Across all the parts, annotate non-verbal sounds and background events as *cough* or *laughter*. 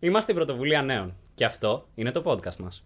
Είμαστε η Πρωτοβουλία Νέων και αυτό είναι το podcast μας.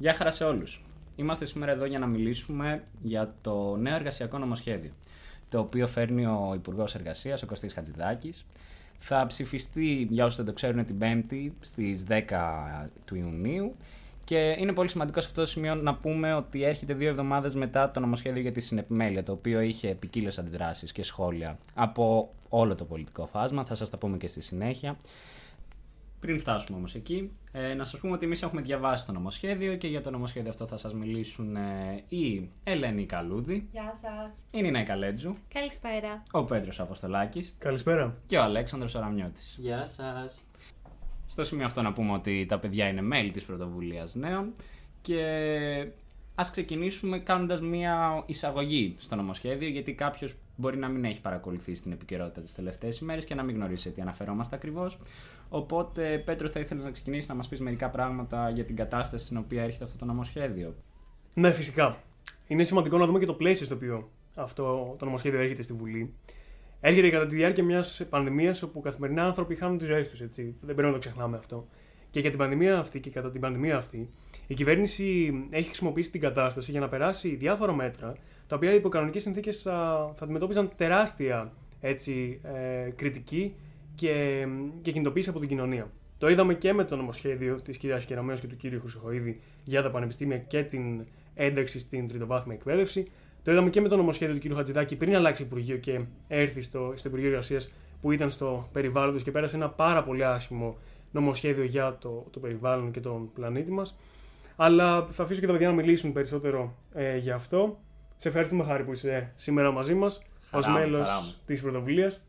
Γεια χαρά σε όλους. Είμαστε σήμερα εδώ για να μιλήσουμε για το νέο εργασιακό νομοσχέδιο, το οποίο φέρνει ο Υπουργός Εργασίας, ο Κωστής Χατζηδάκης. Θα ψηφιστεί, για όσους δεν το ξέρουν, την 5η στις 10 του Ιουνίου και είναι πολύ σημαντικό σε αυτό το σημείο να πούμε ότι έρχεται δύο εβδομάδες μετά το νομοσχέδιο για τη συνεπιμέλεια, το οποίο είχε ποικίλε αντιδράσεις και σχόλια από όλο το πολιτικό φάσμα. Θα σας τα πούμε και στη συνέχεια. Πριν φτάσουμε όμως εκεί, ε, να σας πούμε ότι εμείς έχουμε διαβάσει το νομοσχέδιο και για το νομοσχέδιο αυτό θα σας μιλήσουν ε, η Ελένη Καλούδη, Γεια σας. η Νίνα Καλέτζου, Καλησπέρα. ο Πέτρος Αποστολάκης Καλησπέρα. και ο Αλέξανδρος Αραμιώτης. Γεια σας. Στο σημείο αυτό να πούμε ότι τα παιδιά είναι μέλη της πρωτοβουλίας νέων και ας ξεκινήσουμε κάνοντας μία εισαγωγή στο νομοσχέδιο γιατί κάποιος μπορεί να μην έχει παρακολουθήσει την επικαιρότητα τις τελευταίες ημέρες και να μην γνωρίζει σε τι αναφερόμαστε ακριβώς. Οπότε, Πέτρο, θα ήθελες να ξεκινήσεις να μας πεις μερικά πράγματα για την κατάσταση στην οποία έρχεται αυτό το νομοσχέδιο; Ναι, φυσικά. Είναι σημαντικό να δούμε και το πλαίσιο στο οποίο αυτό το νομοσχέδιο έρχεται στη Βουλή. Έρχεται κατά τη διάρκεια μιας πανδημίας όπου καθημερινά άνθρωποι χάνουν τις ζωές τους. Δεν πρέπει να το ξεχνάμε αυτό. Και για την πανδημία αυτή και κατά την πανδημία αυτή, η κυβέρνηση έχει χρησιμοποιήσει την κατάσταση για να περάσει διάφορα μέτρα, τα οποία υπό κανονικές συνθήκες θα, θα αντιμετώπιζαν τεράστια έτσι, ε, κριτική και, και κινητοποίηση από την κοινωνία. Το είδαμε και με το νομοσχέδιο της κυρίας Κεραμέως και του κύριου Χρυσοχοίδη για τα πανεπιστήμια και την ένταξη στην τριτοβάθμια εκπαίδευση. Το είδαμε και με το νομοσχέδιο του κύριου Χατζηδάκη πριν αλλάξει Υπουργείο και έρθει στο, στο Υπουργείο Εργασίας που ήταν στο περιβάλλον και πέρασε ένα πάρα πολύ άσχημο νομοσχέδιο για το, το περιβάλλον και τον πλανήτη μας. Αλλά θα αφήσω και τα παιδιά να μιλήσουν περισσότερο ε, για αυτό. Σε ευχαριστούμε, Χάρη, που είσαι σήμερα μαζί μας ως Χαρά μου, μέλος χαρά μου. της πρωτοβουλίας.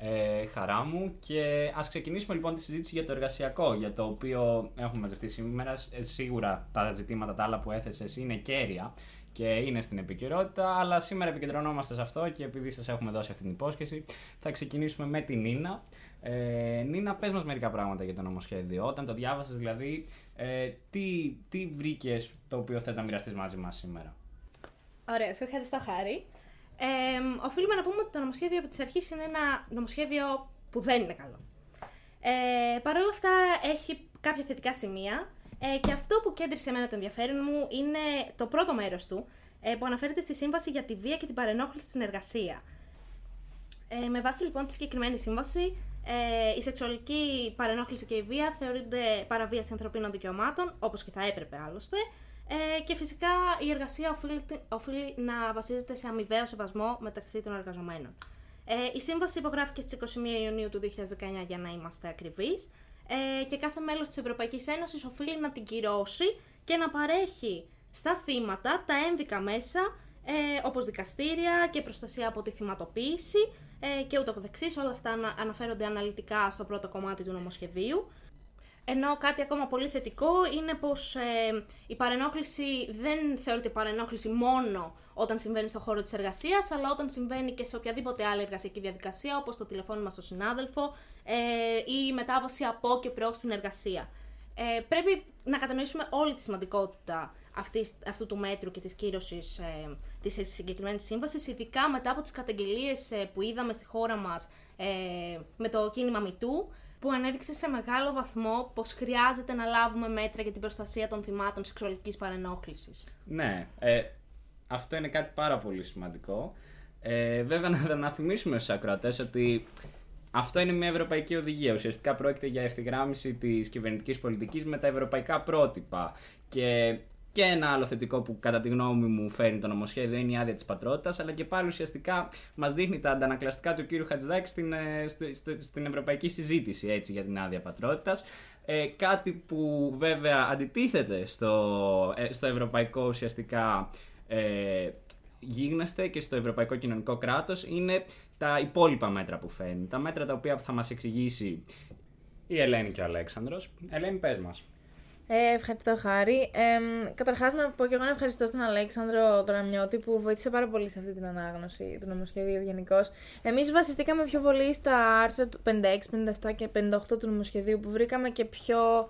Ε, χαρά μου και ας ξεκινήσουμε λοιπόν τη συζήτηση για το εργασιακό για το οποίο έχουμε μαζευτεί σήμερα. Ε, σίγουρα τα ζητήματα τα άλλα που έθεσες είναι κέρια και είναι στην επικαιρότητα, αλλά σήμερα επικεντρωνόμαστε σε αυτό και επειδή σας έχουμε δώσει αυτή την υπόσχεση θα ξεκινήσουμε με την Νίνα. Ε, Νίνα, πες μας μερικά πράγματα για το νομοσχέδιο. Όταν το διάβασες δηλαδή, ε, τι, τι βρήκες το οποίο θες να μοιραστείς μαζί μας σήμερα; Ωραία, σου ευχαριστώ χάρη. Ε, οφείλουμε να πούμε ότι το νομοσχέδιο από της αρχής είναι ένα νομοσχέδιο που δεν είναι καλό. Ε, Παρ' όλα αυτά έχει κάποια θετικά σημεία ε, και αυτό που κέντρισε εμένα το ενδιαφέρον μου είναι το πρώτο μέρος του ε, που αναφέρεται στη Σύμβαση για τη Βία και την Παρενόχληση στην Εργασία. Ε, με βάση λοιπόν τη συγκεκριμένη σύμβαση, ε, η σεξουαλική παρενόχληση και η βία θεωρούνται παραβίαση ανθρωπίνων δικαιωμάτων, όπως και θα έπρεπε άλλωστε, ε, και φυσικά η εργασία οφείλει, οφείλει να βασίζεται σε αμοιβαίο σεβασμό μεταξύ των εργαζομένων. Ε, η σύμβαση υπογράφηκε στις 21 Ιουνίου του 2019 για να είμαστε ακριβείς ε, και κάθε μέλος της Ευρωπαϊκής Ένωσης οφείλει να την κυρώσει και να παρέχει στα θύματα τα ένδικα μέσα ε, όπως δικαστήρια και προστασία από τη θυματοποίηση ε, και ούτω καθεξής. Όλα αυτά ανα- αναφέρονται αναλυτικά στο πρώτο κομμάτι του νομοσχεδίου. Ενώ κάτι ακόμα πολύ θετικό είναι πως ε, η παρενόχληση δεν θεωρείται παρενόχληση μόνο όταν συμβαίνει στον χώρο της εργασίας, αλλά όταν συμβαίνει και σε οποιαδήποτε άλλη εργασιακή διαδικασία, όπως το τηλεφώνημα στο συνάδελφο ε, ή η μετάβαση από και προς την εργασία. Ε, πρέπει να κατανοήσουμε όλη τη σημαντικότητα αυτής, αυτού του μέτρου και της κύρωσης ε, της συγκεκριμένης σύμβασης, ειδικά μετά από τις καταγγελίες ε, που είδαμε στη χώρα μας ε, με το κίνημα Μητού, που ανέδειξε σε μεγάλο βαθμό πως χρειάζεται να λάβουμε μέτρα για την προστασία των θυμάτων σεξουαλικής παρενόχλησης. Ναι, ε, Αυτό είναι κάτι πάρα πολύ σημαντικό. Ε, βέβαια, να, να θυμίσουμε στους ακροατές ότι αυτό είναι μια ευρωπαϊκή οδηγία. Ουσιαστικά πρόκειται για ευθυγράμμιση της κυβερνητικής πολιτικής με τα ευρωπαϊκά πρότυπα. Και, και ένα άλλο θετικό που κατά τη γνώμη μου φέρνει το νομοσχέδιο είναι η άδεια της πατρότητας, αλλά και πάλι ουσιαστικά μας δείχνει τα αντανακλαστικά του κύριου Χατζηδάκη στην, ε, στο- στο- στην ευρωπαϊκή συζήτηση έτσι, για την άδεια πατρότητας. Ε, κάτι που βέβαια αντιτίθεται στο, ε, στο ευρωπαϊκό ουσιαστικά ε, γίγνεσθε και στο ευρωπαϊκό κοινωνικό κράτος είναι τα υπόλοιπα μέτρα που φέρνει. Τα μέτρα τα οποία θα μας εξηγήσει η Ελένη και ο Αλέξανδρος. Ελένη, πες μας. Ε, ευχαριστώ, Χάρη. Ε, Καταρχάς, να πω και εγώ να ευχαριστώ τον Αλέξανδρο Τραμιώτη που βοήθησε πάρα πολύ σε αυτή την ανάγνωση του νομοσχεδίου γενικώς. Εμείς βασιστήκαμε πιο πολύ στα άρθρα του 56, 57 και 58 του νομοσχεδίου που βρήκαμε και πιο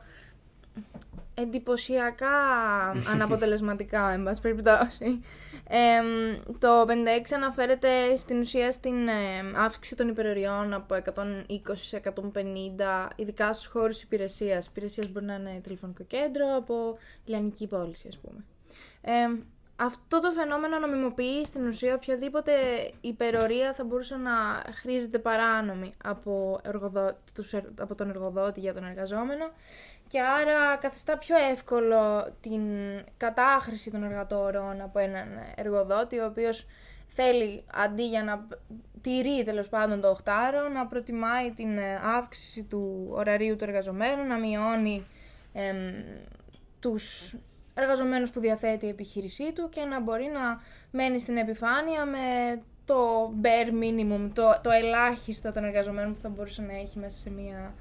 εντυπωσιακά *laughs* αναποτελεσματικά, εν πάση περιπτώσει. Ε, το 56 αναφέρεται στην ουσία στην ε, αύξηση των υπεροριών από 120 σε 150, ειδικά στους χώρους υπηρεσίας. Υπηρεσίας μπορεί να είναι τηλεφωνικό κέντρο, από λιανική πώληση, ας πούμε. Ε, αυτό το φαινόμενο νομιμοποιεί στην ουσία οποιαδήποτε υπερορία θα μπορούσε να χρήζεται παράνομη από, εργοδό- τους ερ- από τον εργοδότη για τον εργαζόμενο και άρα καθιστά πιο εύκολο την κατάχρηση των εργατόρων από έναν εργοδότη ο οποίος θέλει αντί για να τηρεί τέλος πάντων το οχτάρο να προτιμάει την ε, αύξηση του ωραρίου του εργαζομένου, να μειώνει εμ, τους εργαζομένους που διαθέτει η επιχείρησή του και να μπορεί να μένει στην επιφάνεια με το bare minimum, το, το ελάχιστο των εργαζομένων που θα μπορούσε να έχει μέσα σε μια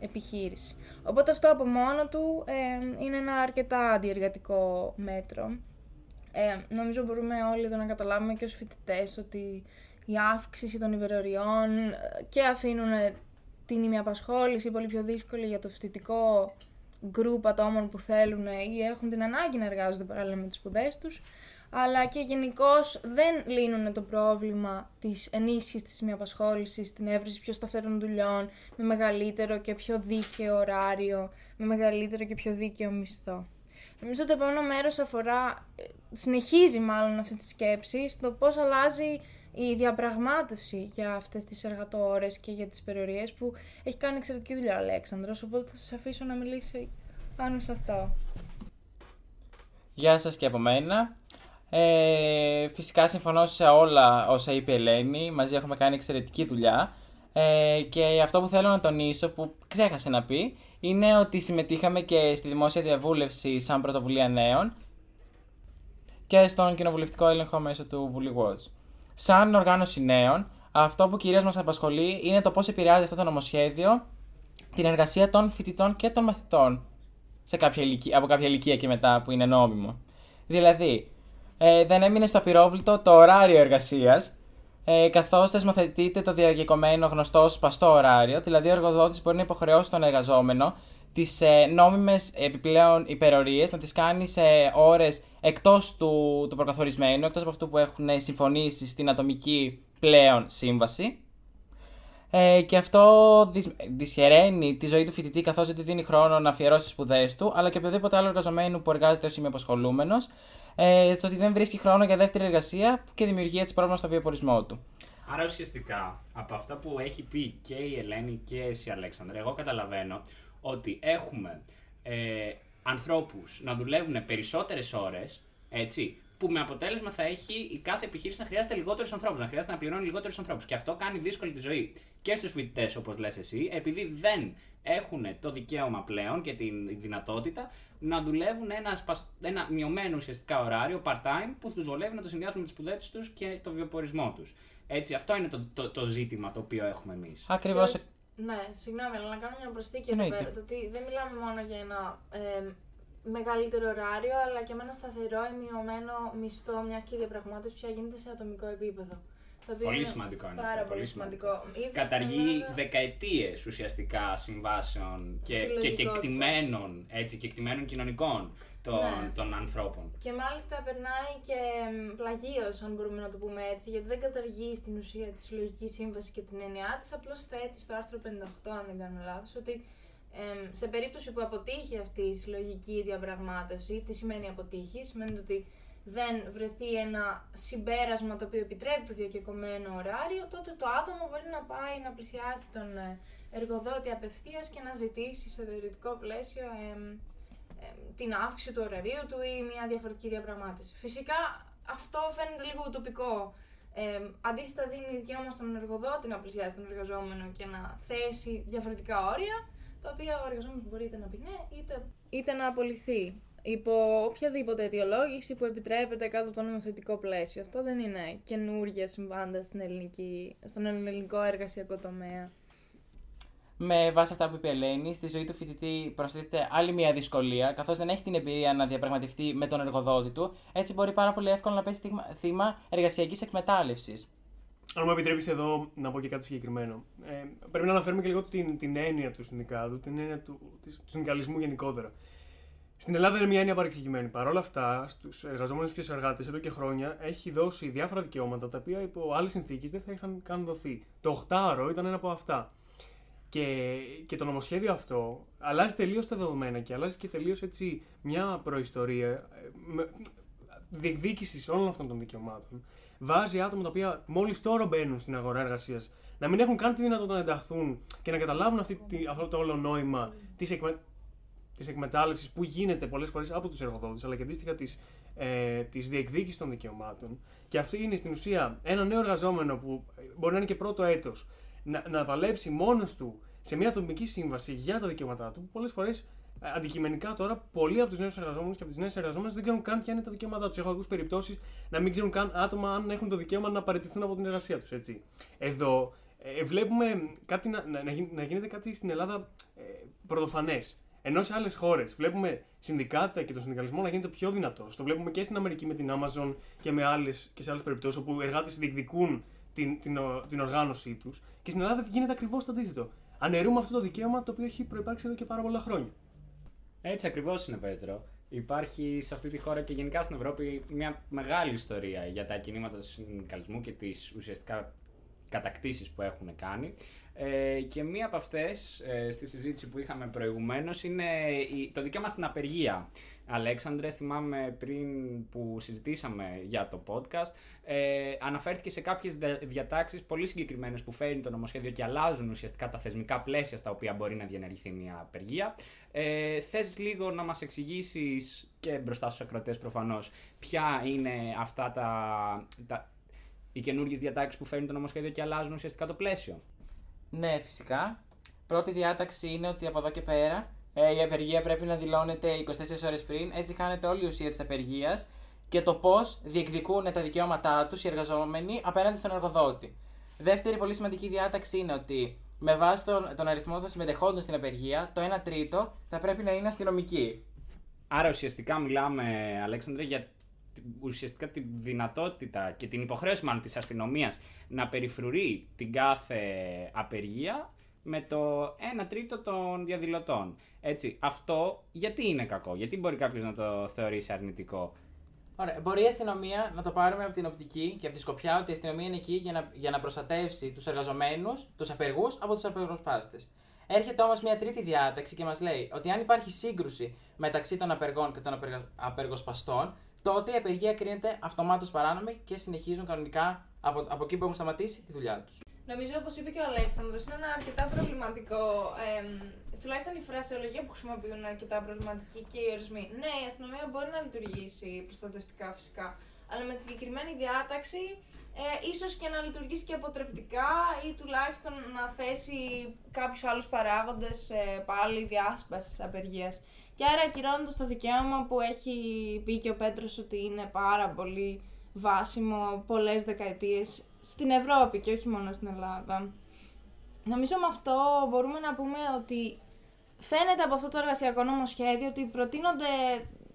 επιχείρηση. Οπότε αυτό από μόνο του ε, είναι ένα αρκετά αντιεργατικό μέτρο. Ε, νομίζω μπορούμε όλοι εδώ να καταλάβουμε και ως φοιτητές ότι η αύξηση των υπεροριών ε, και αφήνουν ε, την ημιαπασχόληση πολύ πιο δύσκολη για το φοιτητικό γκρουπ ατόμων που θέλουν ή έχουν την ανάγκη να εργάζονται παράλληλα με τις σπουδές τους, αλλά και γενικώς δεν λύνουν το πρόβλημα της ενίσχυσης της ημιαπασχόλησης, την έβριση πιο σταθερών δουλειών, με μεγαλύτερο και πιο δίκαιο ωράριο, με μεγαλύτερο και πιο δίκαιο μισθό. Νομίζω ότι το επόμενο μέρος αφορά, ε, συνεχίζει μάλλον αυτή τη σκέψη, στο πώς αλλάζει η διαπραγμάτευση για αυτές τις εργατόρες και για τις περιορίες που έχει κάνει εξαιρετική δουλειά ο Αλέξανδρος, οπότε θα σας αφήσω να μιλήσει πάνω σε αυτό. Γεια σας και από μένα. Ε, φυσικά συμφωνώ σε όλα όσα είπε η Ελένη. Μαζί έχουμε κάνει εξαιρετική δουλειά. Ε, και αυτό που θέλω να τονίσω, που ξέχασε να πει, είναι ότι συμμετείχαμε και στη δημόσια διαβούλευση σαν πρωτοβουλία νέων και στον κοινοβουλευτικό έλεγχο μέσω του Βουλή Watch. Σαν οργάνωση νέων, αυτό που κυρίως μας απασχολεί είναι το πώς επηρεάζει αυτό το νομοσχέδιο την εργασία των φοιτητών και των μαθητών σε κάποια ηλικία, από κάποια ηλικία και μετά που είναι νόμιμο. Δηλαδή, ε, δεν έμεινε στο απειρόβλητο το ωράριο εργασίας, ε, καθώς θεσμοθετείται το διαγεκομένο γνωστό σπαστό ωράριο, δηλαδή ο εργοδότης μπορεί να υποχρεώσει τον εργαζόμενο τις ε, νόμιμες επιπλέον υπερορίες να τις κάνεις σε ώρες εκτός του, του προκαθορισμένου, εκτός από αυτού που έχουν συμφωνήσει στην ατομική πλέον σύμβαση. Ε, και αυτό δυσ, δυσχεραίνει τη ζωή του φοιτητή καθώς δεν του δίνει χρόνο να αφιερώσει τι σπουδές του, αλλά και οποιοδήποτε άλλο εργαζομένου που εργάζεται ως ημιαπασχολούμενος, ε, στο ότι δεν βρίσκει χρόνο για δεύτερη εργασία και δημιουργεί έτσι πρόβλημα στο βιοπορισμό του. Άρα ουσιαστικά από αυτά που έχει πει και η Ελένη και εσύ Αλέξανδρα, εγώ καταλαβαίνω ότι έχουμε ε, ανθρώπους να δουλεύουν περισσότερες ώρες, έτσι, που με αποτέλεσμα θα έχει η κάθε επιχείρηση να χρειάζεται λιγότερους ανθρώπους, να χρειάζεται να πληρώνει λιγότερους ανθρώπους. Και αυτό κάνει δύσκολη τη ζωή και στους φοιτητές, όπως λες εσύ, επειδή δεν έχουν το δικαίωμα πλέον και τη δυνατότητα να δουλεύουν ένα, σπασ- ένα μειωμένο ουσιαστικά ωράριο part-time που τους βολεύει να το συνδυάσουν με τις σπουδές τους και το βιοπορισμό τους. Έτσι, αυτό είναι το, το, το ζήτημα το οποίο έχουμε εμείς. Ακριβώς. Και- Ναι, συγγνώμη, αλλά να κάνω μια προσθήκη εδώ Εννοείται. πέρα. Το ότι δεν μιλάμε μόνο για ένα ε, μεγαλύτερο ωράριο, αλλά και με ένα σταθερό ή μειωμένο μισθό, μιας και η διαπραγμάτευση πια γίνεται σε ατομικό επίπεδο. Το οποίο Πολύ σημαντικό είναι πάρα αυτό. πολύ Πολύ σημαντικό. σημαντικό. Ήδη στην Καταργεί Ελλάδα- δεκαετίες ουσιαστικά συμβάσεων και, και Συλλογικότητας. κεκτημένων, έτσι, κεκτημένων κοινωνικών των, Ναι. των ανθρώπων. Και μάλιστα περνάει και πλαγίως, αν μπορούμε να το πούμε έτσι, γιατί δεν καταργεί στην ουσία τη συλλογική σύμβαση και την έννοιά της, απλώς θέτει στο άρθρο 58, αν δεν κάνω λάθος, ότι εμ, σε περίπτωση που αποτύχει αυτή η συλλογική διαπραγμάτευση, τι σημαίνει αποτύχει, σημαίνει ότι δεν βρεθεί ένα συμπέρασμα το οποίο επιτρέπει το διακεκομένο ωράριο, τότε το άτομο μπορεί να πάει να πλησιάσει τον ε, εργοδότη απευθείας και να ζητήσει σε θεωρητικό πλαίσιο εμ, εμ, την αύξηση του ωραρίου του ή μια διαφορετική διαπραγμάτευση. Φυσικά αυτό φαίνεται λίγο ουτοπικό. Ε, αντίθετα δίνει δικαίωμα στον εργοδότη να πλησιάσει τον εργαζόμενο και να θέσει διαφορετικά όρια, τα οποία ο εργαζόμενος μπορεί είτε να πει ναι, είτε, είτε να απολυθεί. Υπό οποιαδήποτε αιτιολόγηση που επιτρέπεται κάτω από το νομοθετικό πλαίσιο. Αυτό δεν είναι καινούργια συμβάντα στην ελληνική, στον ελληνικό εργασιακό τομέα. Με βάση αυτά που είπε η Ελένη, στη ζωή του φοιτητή προσθέτει άλλη μια δυσκολία, καθώς δεν έχει την εμπειρία να διαπραγματευτεί με τον εργοδότη του, έτσι μπορεί πάρα πολύ εύκολα να πέσει θύμα- θύμα εργασιακής εκμετάλλευσης. Αν μου επιτρέπεις εδώ να πω και κάτι συγκεκριμένο. Ε, πρέπει να αναφέρουμε και λίγο την, την έννοια του συνδικάτου, την έννοια του, της- του συνδικαλισμού γενικότερα. Στην Ελλάδα είναι μια έννοια παρεξηγημένη. Παρ' όλα αυτά, στους εργαζόμενους και στους εργάτες εδώ και χρόνια έχει δώσει διάφορα δικαιώματα τα οποία υπό άλλες συνθήκες δεν θα είχαν καν δοθεί. Το 8ωρο ήταν ένα από αυτά. Και, και το νομοσχέδιο αυτό αλλάζει τελείως τα δεδομένα και αλλάζει και τελείως έτσι μια προϊστορία ε, με- διεκδίκησης όλων αυτών των δικαιωμάτων. Βάζει άτομα τα οποία μόλις τώρα μπαίνουν στην αγορά εργασίας να μην έχουν καν τη δυνατότητα να ενταχθούν και να καταλάβουν αυτή, τη- αυτό το όλο νόημα της εκμε, της εκμετάλλευσης που γίνεται πολλές φορές από τους εργοδότες, αλλά και αντίστοιχα της ε, της διεκδίκησης των δικαιωμάτων. Και αυτή είναι στην ουσία ένα νέο εργαζόμενο που ε, μπορεί να είναι και πρώτο έτος να, να παλέψει μόνος του σε μια ατομική σύμβαση για τα δικαιώματά του, που πολλές φορές αντικειμενικά τώρα πολλοί από τους νέους εργαζόμενους και από τις νέες εργαζόμενες δεν ξέρουν καν ποια είναι τα δικαιώματά τους. Έχω ακούσει περιπτώσεις να μην ξέρουν καν άτομα αν έχουν το δικαίωμα να παραιτηθούν από την εργασία τους. Έτσι. Εδώ ε, βλέπουμε κάτι να, να, να γι- να γίνεται κάτι στην Ελλάδα ε, πρωτοφανές. Ενώ σε άλλες χώρες βλέπουμε συνδικάτα και τον συνδικαλισμό να γίνεται πιο δυνατό. Το βλέπουμε και στην Αμερική με την Amazon και, με άλλες, και σε άλλες περιπτώσεις όπου οι εργάτες διεκδικούν την, την, ο- την οργάνωσή τους. Και στην Ελλάδα γίνεται ακριβώς το αντίθετο. Αναιρούμε αυτό το δικαίωμα το οποίο έχει προπάρξει εδώ και πάρα πολλά χρόνια. Έτσι ακριβώς είναι, Πέτρο. Υπάρχει σε αυτή τη χώρα και γενικά στην Ευρώπη μια μεγάλη ιστορία για τα κινήματα του συνδικαλισμού και τις ουσιαστικά κατακτήσεις που έχουν κάνει. Ε, και μία από αυτές, ε, στη συζήτηση που είχαμε προηγουμένως, είναι η- το δικαίωμα στην απεργία. Αλέξανδρε, θυμάμαι πριν που συζητήσαμε για το podcast, ε, αναφέρθηκε σε κάποιες δια- διατάξεις πολύ συγκεκριμένες που φέρνει το νομοσχέδιο και αλλάζουν ουσιαστικά τα θεσμικά πλαίσια στα οποία μπορεί να διενεργηθεί μια απεργία. Ε, θες λίγο να μας εξηγήσεις και μπροστά στους ακροτές προφανώς ποια είναι αυτά τα, τα, οι καινούργιες διατάξεις που φέρνει το νομοσχέδιο και αλλάζουν ουσιαστικά το πλαίσιο. Ναι, φυσικά. Πρώτη διάταξη είναι ότι από εδώ και πέρα ε, η απεργία πρέπει να δηλώνεται 24 ώρες πριν. Έτσι χάνεται όλη η ουσία της απεργίας και το πώς διεκδικούν τα δικαιώματά τους οι εργαζόμενοι απέναντι στον εργοδότη. Δεύτερη πολύ σημαντική διάταξη είναι ότι με βάση τον, τον αριθμό των συμμετεχόντων στην απεργία, το 1 τρίτο θα πρέπει να είναι αστυνομικοί. Άρα ουσιαστικά μιλάμε, Αλέξανδρε, για τη- ουσιαστικά τη δυνατότητα και την υποχρέωση μάλλον της αστυνομίας να περιφρουρεί την κάθε απεργία με το 1 τρίτο των διαδηλωτών. Έτσι, αυτό γιατί είναι κακό, γιατί μπορεί κάποιος να το θεωρήσει αρνητικό; Ωραία. Μπορεί η αστυνομία να το πάρουμε από την οπτική και από τη σκοπιά ότι η αστυνομία είναι εκεί για να, για να προστατεύσει τους εργαζομένους, τους απεργούς από τους απεργοσπάστες. Έρχεται όμως μια τρίτη διάταξη και μας λέει ότι αν υπάρχει σύγκρουση μεταξύ των απεργών και των απεργα- απεργοσπαστών, τότε η απεργία κρίνεται αυτομάτως παράνομη και συνεχίζουν κανονικά από, από εκεί που έχουν σταματήσει τη δουλειά τους. Νομίζω, όπως είπε και ο Αλέξανδρος, είναι ένα αρκετά προβληματικό. εμ, τουλάχιστον η φρασιολογία που χρησιμοποιούν είναι αρκετά προβληματική και οι ορισμοί. Ναι, η αστυνομία μπορεί να λειτουργήσει προστατευτικά φυσικά, αλλά με τη συγκεκριμένη διάταξη ε, ίσως και να λειτουργήσει και αποτρεπτικά ή τουλάχιστον να θέσει κάποιους άλλους παράγοντες ε, πάλι διάσπασης της απεργίας. Και άρα ακυρώνοντας το δικαίωμα που έχει πει και ο Πέτρος ότι είναι πάρα πολύ βάσιμο πολλές δεκαετίες στην Ευρώπη και όχι μόνο στην Ελλάδα. Νομίζω με αυτό μπορούμε να πούμε ότι φαίνεται από αυτό το εργασιακό νομοσχέδιο ότι προτείνονται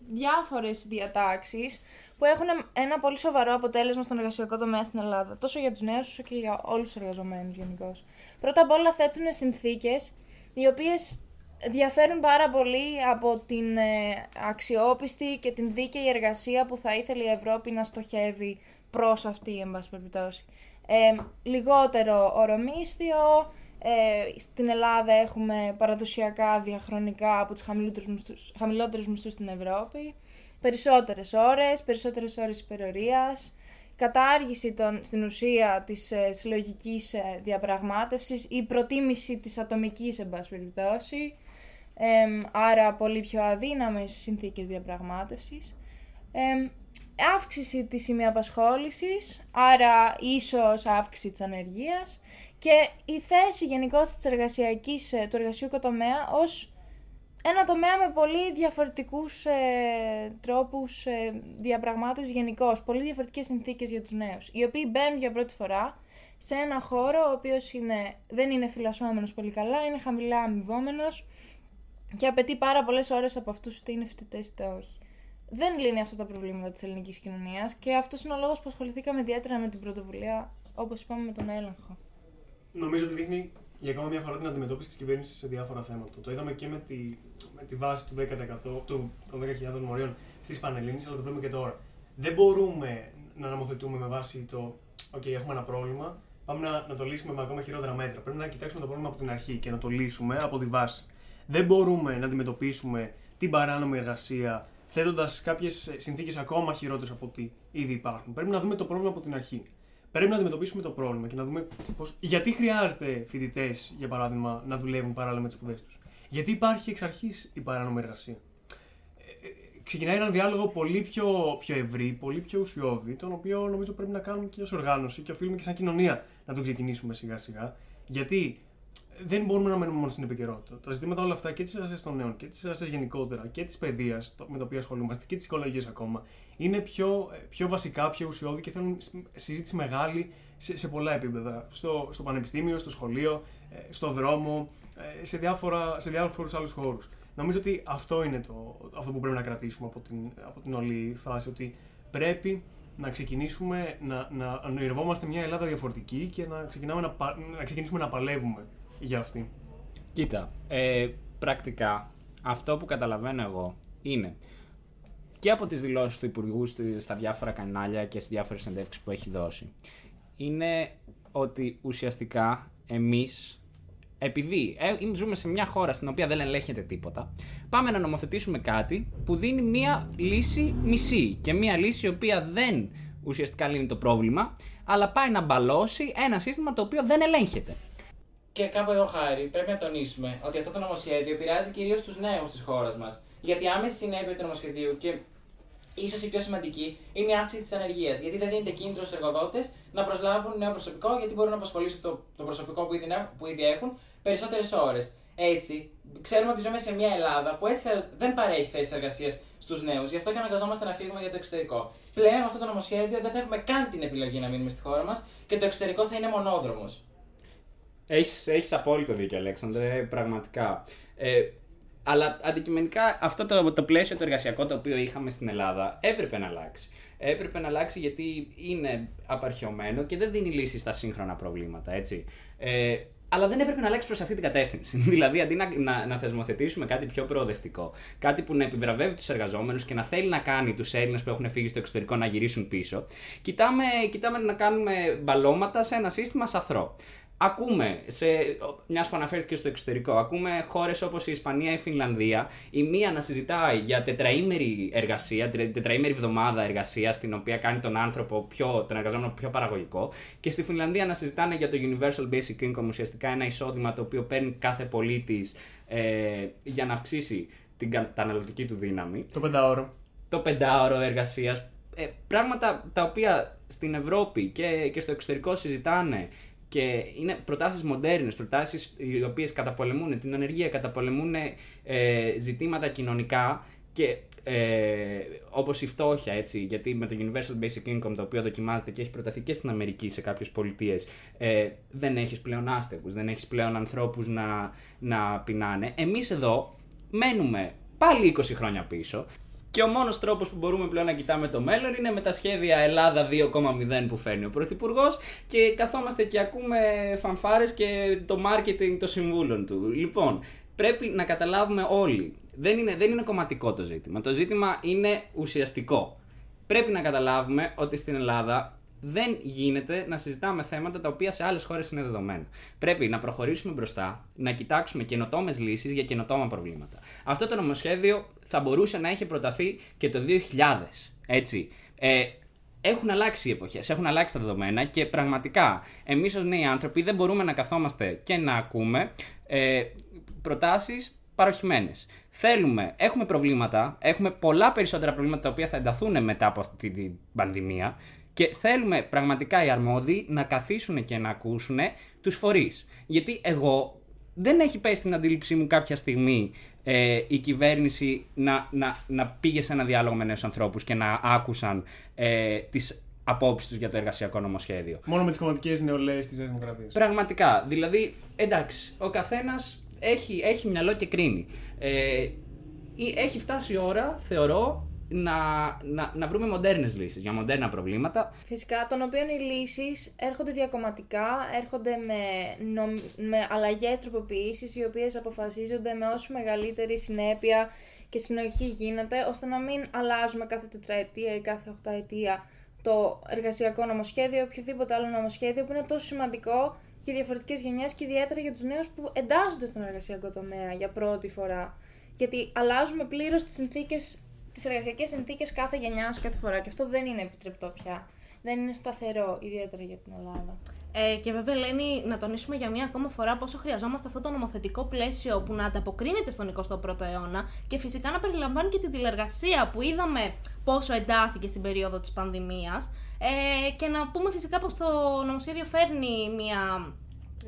διάφορες διατάξεις που έχουν ένα πολύ σοβαρό αποτέλεσμα στον εργασιακό τομέα στην Ελλάδα, τόσο για τους νέους όσο και για όλους τους εργαζομένους γενικώς. Πρώτα απ' όλα θέτουν συνθήκες οι οποίες διαφέρουν πάρα πολύ από την ε, αξιόπιστη και την δίκαιη εργασία που θα ήθελε η Ευρώπη να στοχεύει προς αυτή, εν πάση περιπτώσει. Ε, λιγότερο ορομίσθιο, ε, στην Ελλάδα έχουμε παραδοσιακά διαχρονικά από τους χαμηλότερους μισθούς, χαμηλότερους μισθούς στην Ευρώπη. Περισσότερες ώρες, περισσότερες ώρες υπερορίας, κατάργηση των, στην ουσία της ε, συλλογικής ε, διαπραγμάτευσης ή προτίμηση της ατομικής, εν πάση περιπτώσει, Εμ, άρα πολύ πιο αδύναμες συνθήκες διαπραγμάτευσης. Εμ, αύξηση της σημειαπασχόλησης, άρα ίσως αύξηση της ανεργίας και η θέση γενικώς της εργασιακής, ε, του εργασιακού τομέα ως ένα τομέα με πολύ διαφορετικούς ε, τρόπους ε, διαπραγμάτευσης γενικώ, πολύ διαφορετικές συνθήκες για τους νέους, οι οποίοι μπαίνουν για πρώτη φορά σε ένα χώρο ο οποίος είναι, δεν είναι φυλασσόμενος πολύ καλά, είναι χαμηλά αμοιβόμενος και απαιτεί πάρα πολλές ώρες από αυτούς είτε είναι φοιτητές είτε όχι. Δεν λύνει αυτά τα προβλήματα της ελληνικής κοινωνίας και αυτός είναι ο λόγος που ασχοληθήκαμε ιδιαίτερα με την πρωτοβουλία, όπως είπαμε, με τον έλεγχο. Νομίζω ότι δείχνει για ακόμα μια φορά την αντιμετώπιση της κυβέρνησης σε διάφορα θέματα. Το είδαμε και με τη, με τη βάση του 10%, του, των 10.000 μορίων στι Πανελλήνε, αλλά το βλέπουμε και τώρα. Δεν μπορούμε να νομοθετούμε με βάση το OK, έχουμε ένα πρόβλημα, πάμε να, να το λύσουμε με ακόμα χειρότερα μέτρα. Πρέπει να κοιτάξουμε το πρόβλημα από την αρχή και να το λύσουμε από τη βάση. Δεν μπορούμε να αντιμετωπίσουμε την παράνομη εργασία θέτοντας κάποιες συνθήκες ακόμα χειρότερες από ό,τι ήδη υπάρχουν. Πρέπει να δούμε το πρόβλημα από την αρχή. Πρέπει να αντιμετωπίσουμε το πρόβλημα και να δούμε πώς... γιατί χρειάζεται φοιτητές, για παράδειγμα, να δουλεύουν παράλληλα με τις σπουδέ τους. Γιατί υπάρχει εξ αρχής η παράνομη εργασία. Ε, ε, ξεκινάει έναν διάλογο πολύ πιο, πιο ευρύ, πολύ πιο ουσιώδη, τον οποίο νομίζω πρέπει να κάνουμε και ως οργάνωση και οφείλουμε και σαν κοινωνία να τον ξεκινήσουμε σιγά σιγά. Γιατί δεν μπορούμε να μένουμε μόνο στην επικαιρότητα. Τα ζητήματα όλα αυτά και τη εργασία των νέων και τη εργασία γενικότερα και της παιδείας με την οποία ασχολούμαστε και τη οικολογία ακόμα είναι πιο, πιο βασικά, πιο ουσιώδη και θέλουν συζήτηση μεγάλη σε, σε πολλά επίπεδα. Στο, στο πανεπιστήμιο, στο σχολείο, ε, στο δρόμο, ε, σε, διάφορα, σε διάφορους άλλους χώρους. Νομίζω ότι αυτό είναι το, αυτό που πρέπει να κρατήσουμε από την, από την όλη φάση, ότι πρέπει να ξεκινήσουμε να, να ονειρευόμαστε μια Ελλάδα διαφορετική και να, ξεκινάμε να, πα- να ξεκινήσουμε να παλεύουμε για αυτή. Κοίτα, ε, πρακτικά αυτό που καταλαβαίνω εγώ είναι και από τις δηλώσεις του Υπουργού στη- στα διάφορα κανάλια και στις διάφορες συνεντεύξεις που έχει δώσει είναι ότι ουσιαστικά εμείς επειδή ε, ζούμε σε μια χώρα στην οποία δεν ελέγχεται τίποτα, πάμε να νομοθετήσουμε κάτι που δίνει μία λύση μισή και μία λύση η οποία δεν ουσιαστικά λύνει το πρόβλημα, αλλά πάει να μπαλώσει ένα σύστημα το οποίο δεν ελέγχεται. Και κάπου εδώ, Χάρη, πρέπει να τονίσουμε ότι αυτό το νομοσχέδιο επηρεάζει κυρίως τους νέους της χώρας μας. Γιατί η άμεση συνέπεια του νομοσχεδίου και ίσως η πιο σημαντική είναι η αύξηση της ανεργίας. Γιατί δεν δίνεται κίνητρο στους εργοδότες να προσλάβουν νέο προσωπικό, γιατί μπορούν να απασχολήσουν το, το προσωπικό που ήδη, έχ- που ήδη έχουν περισσότερες ώρες. Έτσι, ξέρουμε ότι ζούμε σε μια Ελλάδα που έτσι κι αλλιώς δεν παρέχει θέσεις εργασίας στους νέους, γι' αυτό και αναγκαζόμαστε να φύγουμε για το εξωτερικό. Πλέον με αυτό το νομοσχέδιο δεν θα έχουμε καν την επιλογή να μείνουμε στη χώρα μας και το εξωτερικό θα είναι μονόδρομος. Έχεις, έχεις απόλυτο δίκιο, Αλέξανδρε, πραγματικά. Ε, αλλά αντικειμενικά αυτό το, το πλαίσιο το εργασιακό το οποίο είχαμε στην Ελλάδα έπρεπε να αλλάξει. Έπρεπε να αλλάξει γιατί είναι απαρχαιωμένο και δεν δίνει λύση στα σύγχρονα προβλήματα, έτσι. Ε, αλλά δεν έπρεπε να αλλάξει προς αυτή την κατεύθυνση. *laughs* δηλαδή, αντί να, να, να θεσμοθετήσουμε κάτι πιο προοδευτικό, κάτι που να επιβραβεύει τους εργαζόμενους και να θέλει να κάνει τους Έλληνες που έχουν φύγει στο εξωτερικό να γυρίσουν πίσω, κοιτάμε, κοιτάμε να κάνουμε μπαλώματα σε ένα σύστημα σαθρό. Ακούμε, σε, μιας που αναφέρθηκε στο εξωτερικό, ακούμε χώρες όπως η Ισπανία ή η Φινλανδία, η μία να συζητάει για τετραήμερη εργασία, τε- τετραήμερη εβδομάδα εργασίας, στην οποία κάνει τον άνθρωπο πιο, τον εργαζόμενο πιο παραγωγικό, και στη Φινλανδία να συζητάνε για το Universal Basic Income, ουσιαστικά ένα εισόδημα το οποίο παίρνει κάθε πολίτης ε, για να αυξήσει την καταναλωτική του δύναμη Το πεντάωρο. το πεντάωρο εργασίας. Ε, πράγματα τα οποία στην Ευρώπη και, και στο εξωτερικό συζητάνε και είναι προτάσεις μοντέρνες, προτάσεις οι οποίες καταπολεμούν την ανεργία, καταπολεμούν ε, ζητήματα κοινωνικά και ε, όπως η φτώχεια, έτσι, γιατί με το Universal Basic Income το οποίο δοκιμάζεται και έχει προταθεί και στην Αμερική σε κάποιες πολιτείες ε, δεν έχεις πλέον άστεγους, δεν έχεις πλέον ανθρώπους να, να πεινάνε. Εμείς εδώ μένουμε πάλι 20 χρόνια πίσω και ο μόνος τρόπος που μπορούμε πλέον να κοιτάμε το μέλλον είναι με τα σχέδια Ελλάδα 2,0 που φέρνει ο Πρωθυπουργός και καθόμαστε και ακούμε φανφάρες και το marketing των συμβούλων του. Λοιπόν, πρέπει να καταλάβουμε όλοι. Δεν είναι, δεν είναι κομματικό το ζήτημα. Το ζήτημα είναι ουσιαστικό. Πρέπει να καταλάβουμε ότι στην Ελλάδα δεν γίνεται να συζητάμε θέματα τα οποία σε άλλες χώρες είναι δεδομένα. Πρέπει να προχωρήσουμε μπροστά, να κοιτάξουμε καινοτόμες λύσεις για καινοτόμα προβλήματα. Αυτό το νομοσχέδιο θα μπορούσε να έχει προταθεί και το 2000. Έτσι. Ε, έχουν αλλάξει οι εποχές, έχουν αλλάξει τα δεδομένα και πραγματικά εμείς ως νέοι άνθρωποι δεν μπορούμε να καθόμαστε και να ακούμε ε, προτάσεις παροχημένες. Θέλουμε, έχουμε προβλήματα, έχουμε πολλά περισσότερα προβλήματα τα οποία θα ενταθούν μετά από αυτή την πανδημία και θέλουμε πραγματικά οι αρμόδιοι να καθίσουν και να ακούσουν τους φορείς. Γιατί εγώ δεν έχει πέσει στην αντίληψή μου κάποια στιγμή ε, η κυβέρνηση να, να, να πήγε σε ένα διάλογο με νέους ανθρώπους και να άκουσαν ε, τις απόψεις τους για το εργασιακό νομοσχέδιο. Μόνο με τις κομματικές νεολαίες της Νέας Δημοκρατίας. Πραγματικά. Δηλαδή, εντάξει, ο καθένας έχει, έχει μυαλό και κρίνει. Ε, ή- έχει φτάσει η ώρα, θεωρώ, να, να, να βρούμε μοντέρνες λύσεις για μοντέρνα προβλήματα. Φυσικά, των οποίων οι λύσεις έρχονται διακομματικά, έρχονται με, νομ... με αλλαγές, τροποποιήσεις, οι οποίες αποφασίζονται με όσο μεγαλύτερη συνέπεια και συνοχή γίνεται, ώστε να μην αλλάζουμε κάθε τετραετία ή κάθε οχταετία το εργασιακό νομοσχέδιο ή οποιοδήποτε άλλο νομοσχέδιο που είναι τόσο σημαντικό για διαφορετικές γενιές και ιδιαίτερα για τους νέους που εντάσσονται στον εργασιακό τομέα για πρώτη φορά. Γιατί αλλάζουμε πλήρως τις συνθήκες, τις εργασιακές συνθήκες κάθε γενιά κάθε φορά και αυτό δεν είναι επιτρεπτό πια. Δεν είναι σταθερό, ιδιαίτερα για την Ελλάδα. Ε, και βέβαια, Ελένη, να τονίσουμε για μία ακόμα φορά πόσο χρειαζόμαστε αυτό το νομοθετικό πλαίσιο που να ανταποκρίνεται στον 21ο αιώνα και φυσικά να περιλαμβάνει και την τηλεργασία που είδαμε πόσο εντάθηκε στην περίοδο της πανδημίας. Ε, και να πούμε φυσικά πως το νομοσχέδιο φέρνει μία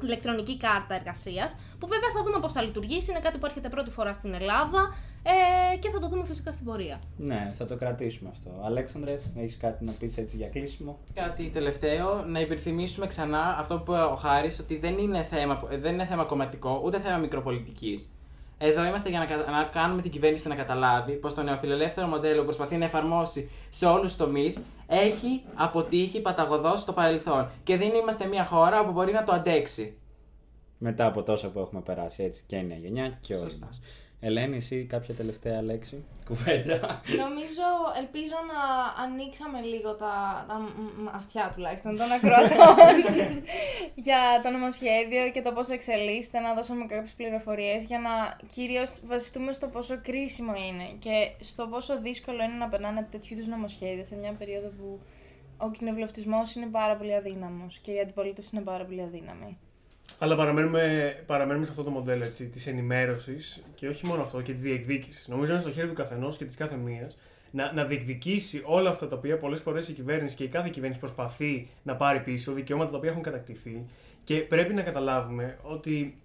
ηλεκτρονική κάρτα εργασίας που βέβαια θα δούμε πώς θα λειτουργήσει, είναι κάτι που έρχεται πρώτη φορά στην Ελλάδα ε, και θα το δούμε φυσικά στην πορεία. Ναι, θα το κρατήσουμε αυτό. Αλέξανδρε, έχεις κάτι να πεις έτσι για κλείσιμο; Κάτι τελευταίο, να υπενθυμίσουμε ξανά αυτό που είπε ο Χάρης, ότι δεν είναι, θέμα, δεν είναι θέμα κομματικό, ούτε θέμα μικροπολιτικής. Εδώ είμαστε για να, κα- να κάνουμε την κυβέρνηση να καταλάβει πως το νεοφιλελεύθερο μοντέλο που προσπαθεί να εφαρμόσει σε όλους τους τομείς έχει αποτύχει παταγωδός στο παρελθόν. Και δεν είμαστε μια χώρα που μπορεί να το αντέξει. Μετά από τόσα που έχουμε περάσει, έτσι, και η νέα γενιά και όλοι Σωστά. Μας. Ελένη, εσύ κάποια τελευταία λέξη, κουβέντα. Νομίζω, ελπίζω να ανοίξαμε λίγο τα, τα μ- μ- αυτιά τουλάχιστον των ακροατών *laughs* για το νομοσχέδιο και το πόσο εξελίσσεται, να δώσουμε κάποιες πληροφορίες για να κυρίως βασιστούμε στο πόσο κρίσιμο είναι και στο πόσο δύσκολο είναι να περνάνε τέτοιου είδους νομοσχέδια σε μια περίοδο που ο κοινοβουλευτισμός είναι πάρα πολύ αδύναμος και η αντιπολίτευση είναι πάρα πολύ αδύναμη. Αλλά παραμένουμε, παραμένουμε σε αυτό το μοντέλο έτσι, της ενημέρωσης και όχι μόνο αυτό και της διεκδίκησης. Νομίζω είναι στο χέρι του καθενός και της κάθε μίας να, να διεκδικήσει όλα αυτά τα οποία πολλές φορές η κυβέρνηση και η κάθε κυβέρνηση προσπαθεί να πάρει πίσω, δικαιώματα τα οποία έχουν κατακτηθεί και πρέπει να καταλάβουμε ότι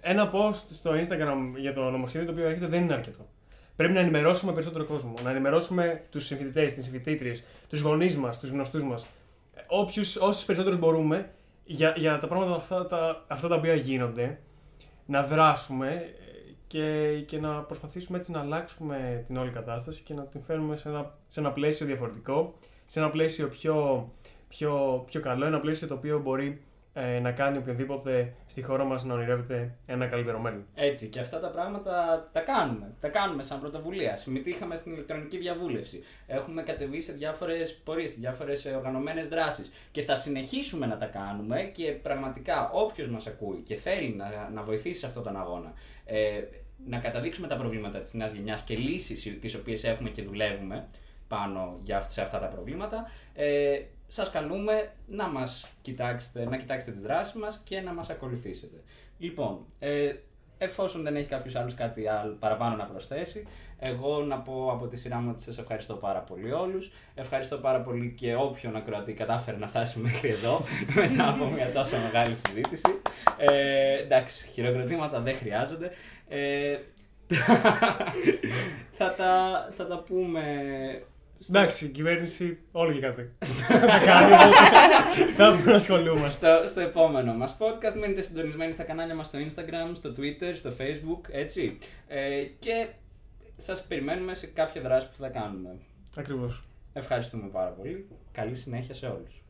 ένα post στο Instagram για το νομοσχέδιο το οποίο έρχεται δεν είναι αρκετό. Πρέπει να ενημερώσουμε περισσότερο κόσμο, να ενημερώσουμε τους συμφοιτητές, τις συμφοιτήτριες, τους γονείς μας, τους γνωστούς μας, όσους περισσότερους μπορούμε για, για τα πράγματα αυτά τα, αυτά τα οποία γίνονται, να δράσουμε ε, και, και να προσπαθήσουμε έτσι να αλλάξουμε την όλη κατάσταση και να την φέρουμε σε ένα, σε ένα πλαίσιο διαφορετικό, σε ένα πλαίσιο πιο, πιο, πιο καλό, ένα πλαίσιο το οποίο μπορεί ε, να κάνει οποιονδήποτε στη χώρα μας να ονειρεύεται ένα καλύτερο μέλλον. Έτσι, και αυτά τα πράγματα τα κάνουμε. Τα κάνουμε σαν πρωτοβουλία. Συμμετείχαμε στην ηλεκτρονική διαβούλευση. Έχουμε κατεβεί σε διάφορες πορείες, σε διάφορες οργανωμένες δράσεις. Και θα συνεχίσουμε να τα κάνουμε και πραγματικά όποιος μας ακούει και θέλει να, να βοηθήσει σε αυτόν τον αγώνα, ε, να καταδείξουμε τα προβλήματα της νέας γενιάς και λύσεις τις οποίες έχουμε και δουλεύουμε πάνω για, αυ- σε αυτά τα προβλήματα, ε, σας καλούμε να μας κοιτάξετε, να κοιτάξετε τις δράσεις μας και να μας ακολουθήσετε. Λοιπόν, ε, εφόσον δεν έχει κάποιος άλλος κάτι άλλο παραπάνω να προσθέσει, εγώ να πω από τη σειρά μου ότι σας ευχαριστώ πάρα πολύ όλους. Ευχαριστώ πάρα πολύ και όποιον ακροατή κατάφερε να φτάσει μέχρι εδώ *laughs* μετά από μια τόσο μεγάλη συζήτηση. Ε, εντάξει, χειροκροτήματα δεν χρειάζονται. Ε, *laughs* θα, τα, θα τα πούμε στο- Εντάξει, η κυβέρνηση όλο και κάτι θα κάνει, οπότε θα πρέπει να ασχολούμαστε. στο, στο επόμενο μας podcast. Μείνετε συντονισμένοι στα κανάλια μας στο Instagram, στο Twitter, στο Facebook, έτσι. Ε, και σας περιμένουμε σε κάποια δράση που θα κάνουμε. Ακριβώς. Ευχαριστούμε πάρα πολύ. Καλή συνέχεια σε όλους.